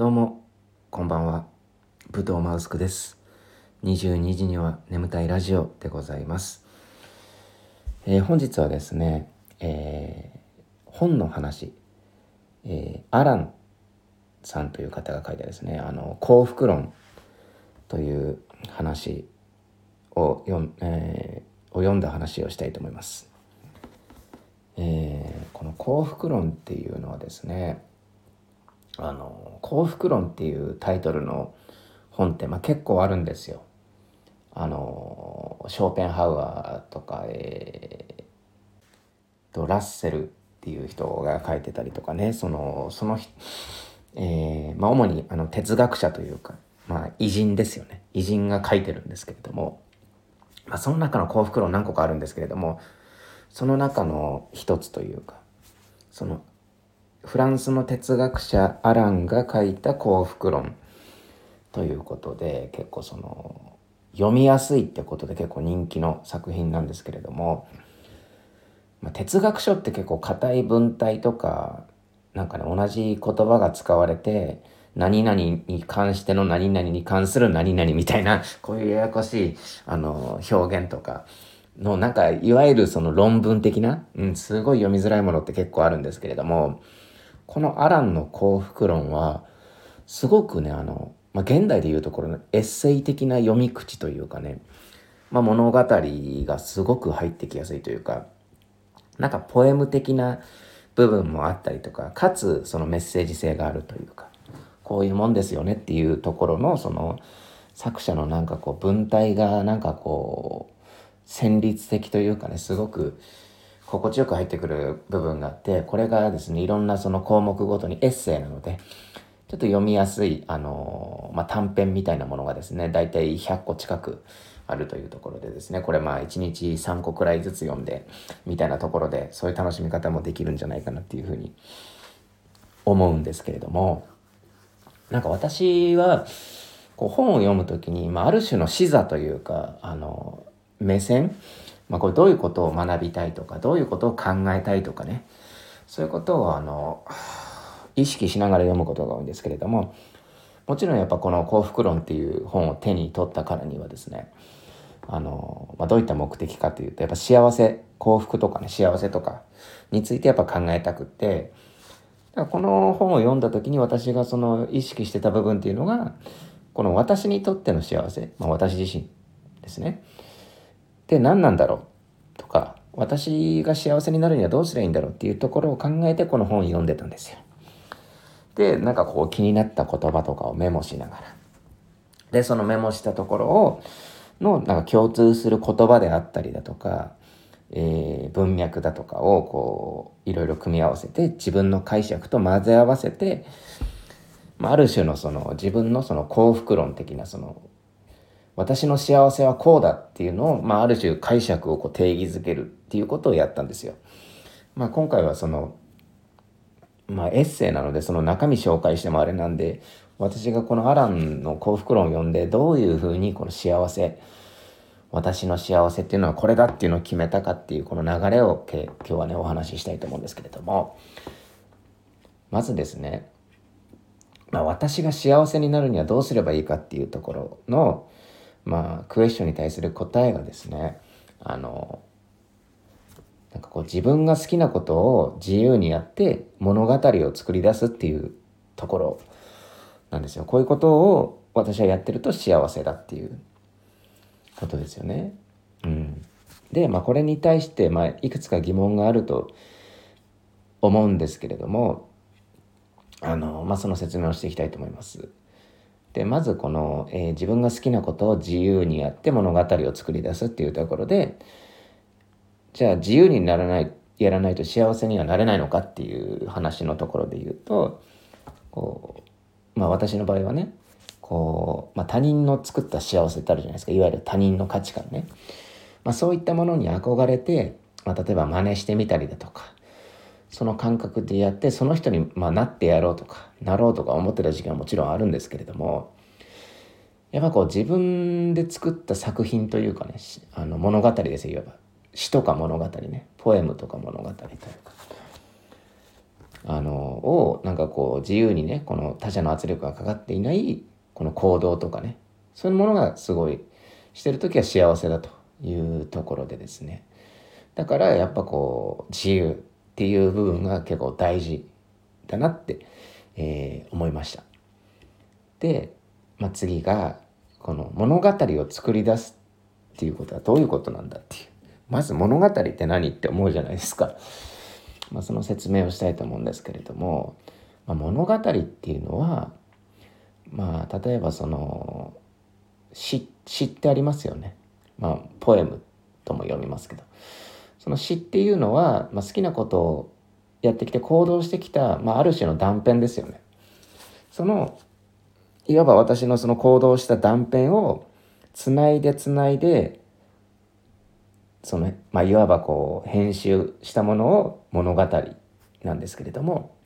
どうも、こんばんは。武藤マウスクです。22時には眠たいラジオでございます。えー本日はですね、えー本の話、えーアランさんという方が書いたですね、あの、幸福論という話を読,、えーを読んだ話をしたいと思います。えーこの幸福論っていうのはですね、あの幸福論っていうタイトルの本って、まあ、結構あるんですよ。あのショーペンハウアーとか、えーとラッセルっていう人が書いてたりとかね。そのそのえーまあ、主にあの哲学者というか、まあ、偉人ですよね。偉人が書いてるんですけれども、まあ、その中の幸福論何個かあるんですけれどもその中の一つというかそのフランスの哲学者アランが書いた幸福論ということで結構その読みやすいってことで結構人気の作品なんですけれども、まあ、哲学書って結構硬い文体とかなんかね同じ言葉が使われて何々に関しての何々に関する何々みたいな こういうややこしいあの表現とかのなんかいわゆるその論文的な、うん、すごい読みづらいものって結構あるんですけれどもこのアランの幸福論はすごくねあの、まあ、現代でいうところのエッセイ的な読み口というかね、まあ、物語がすごく入ってきやすいというかなんかポエム的な部分もあったりとかかつそのメッセージ性があるというかこういうもんですよねっていうところのその作者のなんかこう文体がなんかこう旋律的というかねすごく心地よく入ってくる部分があってこれがですねいろんなその項目ごとにエッセイなのでちょっと読みやすいあの、まあ、短編みたいなものがですね大体100個近くあるというところでですねこれまあ1日3個くらいずつ読んでみたいなところでそういう楽しみ方もできるんじゃないかなっていうふうに思うんですけれどもなんか私はこう本を読む時に、まあ、ある種の視座というかあの目線、まあ、これどういうことを学びたいとかどういうことを考えたいとかねそういうことをあの意識しながら読むことが多いんですけれどももちろんやっぱこの「幸福論」っていう本を手に取ったからにはですねあの、まあ、どういった目的かというとやっぱ幸せ幸福とかね幸せとかについてやっぱ考えたくってだからこの本を読んだ時に私がその意識してた部分っていうのがこの私にとっての幸せ、まあ、私自身ですね。で何なんだろうとか私が幸せになるにはどうすればいいんだろうっていうところを考えてこの本を読んでたんですよ。でなんかこう気になった言葉とかをメモしながらでそのメモしたところをのなんか共通する言葉であったりだとか、えー文脈だとかをこういろいろ組み合わせて自分の解釈と混ぜ合わせて、まあ、ある種のその自分のその幸福論的なその私の幸せはこうだっていうのを、まあ、ある種解釈をこう定義づけるっていうことをやったんですよ。まあ、今回はその、まあ、エッセイなのでその中身紹介してもあれなんで私がこのアランの幸福論を読んでどういうふうにこの幸せ私の幸せっていうのはこれだっていうのを決めたかっていうこの流れをけ今日はねお話ししたいと思うんですけれどもまずですね、まあ、私が幸せになるにはどうすればいいかっていうところのまあクエスチョンに対する答えがですねあのなんかこう自分が好きなことを自由にやって物語を作り出すっていうところなんですよ。こういうことを私はやってると幸せだっていうことですよね。うん、で、まあ、これに対して、まあ、いくつか疑問があると思うんですけれどもあの、まあ、その説明をしていきたいと思います。でまずこの、えー自分が好きなことを自由にやって物語を作り出すっていうところでじゃあ自由にならないやらないと幸せにはなれないのかっていう話のところで言うとこうまあ私の場合はねこう、まあ、他人の作った幸せってあるじゃないですか。いわゆる他人の価値観ね、まあ、そういったものに憧れて、まあ、例えば真似してみたりだとかその感覚でやってその人に、まあ、なってやろうとかなろうとか思ってた時期はもちろんあるんですけれどもやっぱこう自分で作った作品というかねあの物語ですよいわば。詩とか物語ねポエムとか物語というか。あのをなんかこう自由にねこの他者の圧力がかかっていないこの行動とかねそういうものがすごいしてる時は幸せだというところでですね。だからやっぱこう自由。っていう部分が結構大事だなって、えー、思いました。で、まあ、次がこの物語を作り出すっていうことはどういうことなんだっていうまず物語って何って思うじゃないですか。まあ、その説明をしたいと思うんですけれども、まあ、物語っていうのはまあ例えばその詩詩ってありますよね。まあポエムとも読みますけどその詩っていうのは、まあ、好きなことをやってきて行動してきた、まあ、ある種の断片ですよね。そのいわば私のその行動した断片をつないでつないでその、まあ、いわばこう編集したものを物語なんですけれども、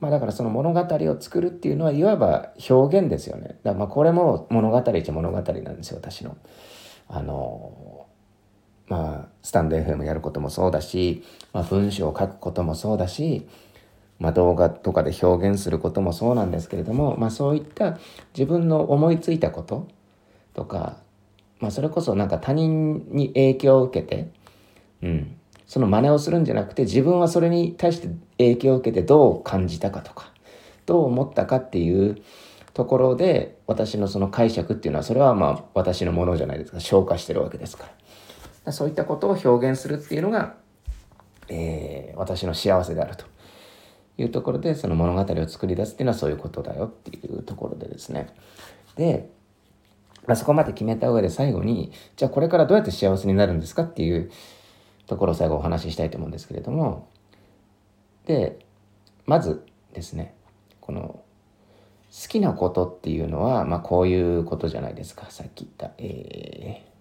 まあ、だからその物語を作るっていうのはいわば表現ですよね。だまあこれも物語一物語なんですよ私の。あのまあスタンド FM やることもそうだし、まあ、文章を書くこともそうだし、まあ、動画とかで表現することもそうなんですけれども、まあ、そういった自分の思いついたこととかまあ、それこそなんか他人に影響を受けて、うん、その真似をするんじゃなくて自分はそれに対して影響を受けてどう感じたかとかどう思ったかっていうところで私のその解釈っていうのはそれはまあ私のものじゃないですか。消化してるわけですから。そういったことを表現するっていうのが、えー、私の幸せであると。いうところでその物語を作り出すっていうのはそういうことだよっていうところでですね。でまあ、そこまで決めた上で最後に、じゃあこれからどうやって幸せになるんですかっていうところを最後お話ししたいと思うんですけれども、で、まずですね、この好きなことっていうのは、まあこういうことじゃないですか。さっき言った、えー、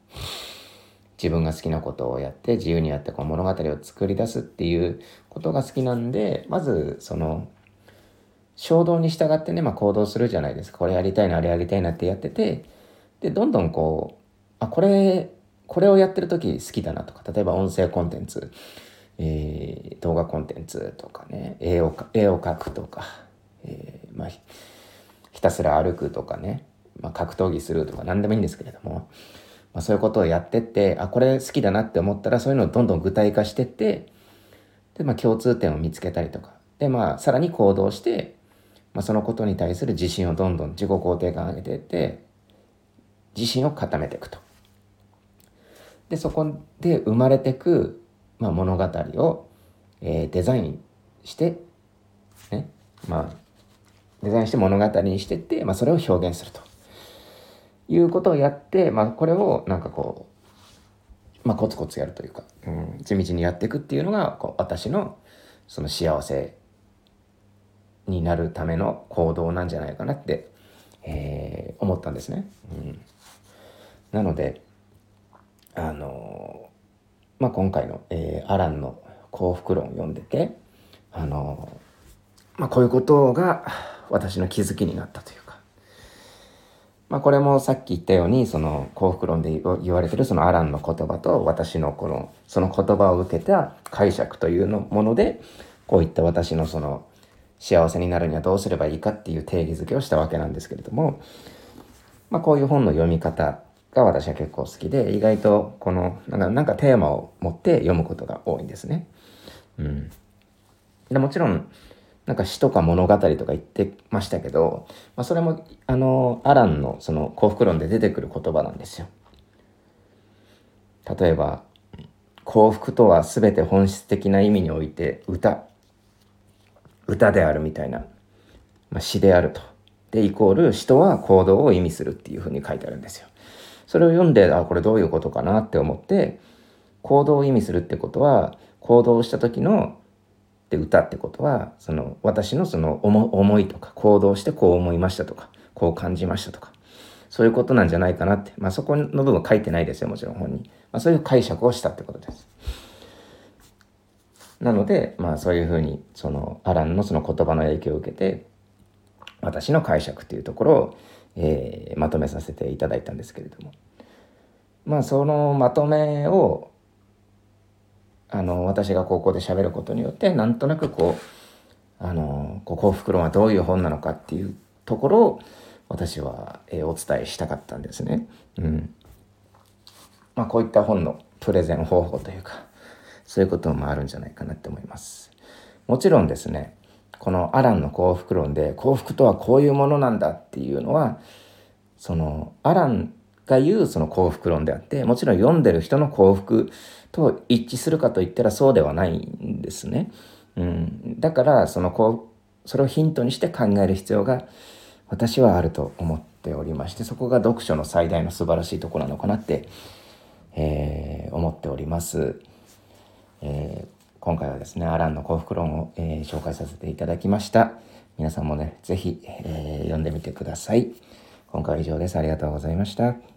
自分が好きなことをやって自由にやってこう物語を作り出すっていうことが好きなんで、まずその衝動に従ってね、まあ行動するじゃないですか。これやりたいな、あれやりたいなってやってて、で、どんどんこう、あ、これ、これをやってる時好きだなとか、例えば音声コンテンツ、えー、動画コンテンツとかね、絵を絵を描くとか、えー、まあ、ひたすら歩くとかね、まあ、格闘技するとか何でもいいんですけれども、まあ、そういうことをやってって、あ、これ好きだなって思ったらそういうのをどんどん具体化してって、で、まあ、共通点を見つけたりとか、で、まあ、さらに行動して、まあ、そのことに対する自信をどんどん自己肯定感上げてって、自信を固めていくと。でそこで生まれてく、まあ、物語を、えー、デザインして、ねまあ、デザインして物語にしてって、まあ、それを表現するということをやって、まあ、これをなんかこう、まあ、コツコツやるというか、うん、地道にやっていくっていうのがこう私のその幸せになるための行動なんじゃないかなって、えー、思ったんですね。うんなので、あのまあ、今回の、えー、アランの幸福論を読んでて、あのまあ、こういうことが私の気づきになったという、まあ、これもさっき言ったようにその幸福論で言われてるそのアランの言葉と私のこのその言葉を受けた解釈というのものでこういった私のその幸せになるにはどうすればいいかっていう定義づけをしたわけなんですけれども、まあ、こういう本の読み方が私は結構好きで、意外とこの、なんかなんかテーマを持って読むことが多いんですね。うん。でもちろん、なんか詩とか物語とか言ってましたけど、まあ、それも、あの、アランのその幸福論で出てくる言葉なんですよ。例えば、幸福とは全て本質的な意味において歌、歌であるみたいな、まあ、詩であると。で、イコール詩とは行動を意味するっていうふうに書いてあるんですよ。それを読んで、あ、これどういうことかなって思って、行動を意味するってことは、行動した時の、で歌ってことは、その私のその思いとか、行動してこう思いましたとか、こう感じましたとか、そういうことなんじゃないかなって。まあそこの部分書いてないですよ、もちろん本に。まあそういう解釈をしたってことです。なので、まあそういうふうに、そのアランのその言葉の影響を受けて、私の解釈っていうところを、えー、まとめさせていただいたんですけれどもまあそのまとめをあの私が高校で喋ることによってなんとなくこうあのこう幸福論はどういう本なのかっていうところを私は、えー、お伝えしたかったんですね。うんまあ、こういった本のプレゼン方法というかそういうこともあるんじゃないかなって思います。もちろんですねこのアランの幸福論で幸福とはこういうものなんだっていうのはそのアランが言うその幸福論であってもちろん読んでる人の幸福と一致するかといったらそうではないんですね。うん、だからそのこうそれをヒントにして考える必要が私はあると思っておりましてそこが読書の最大の素晴らしいところなのかなって、えー、思っております。えー、今回はですねアランの幸福論を、えー、紹介させていただきました。皆さんもね是非、えー、読んでみてください。今回は以上です。ありがとうございました。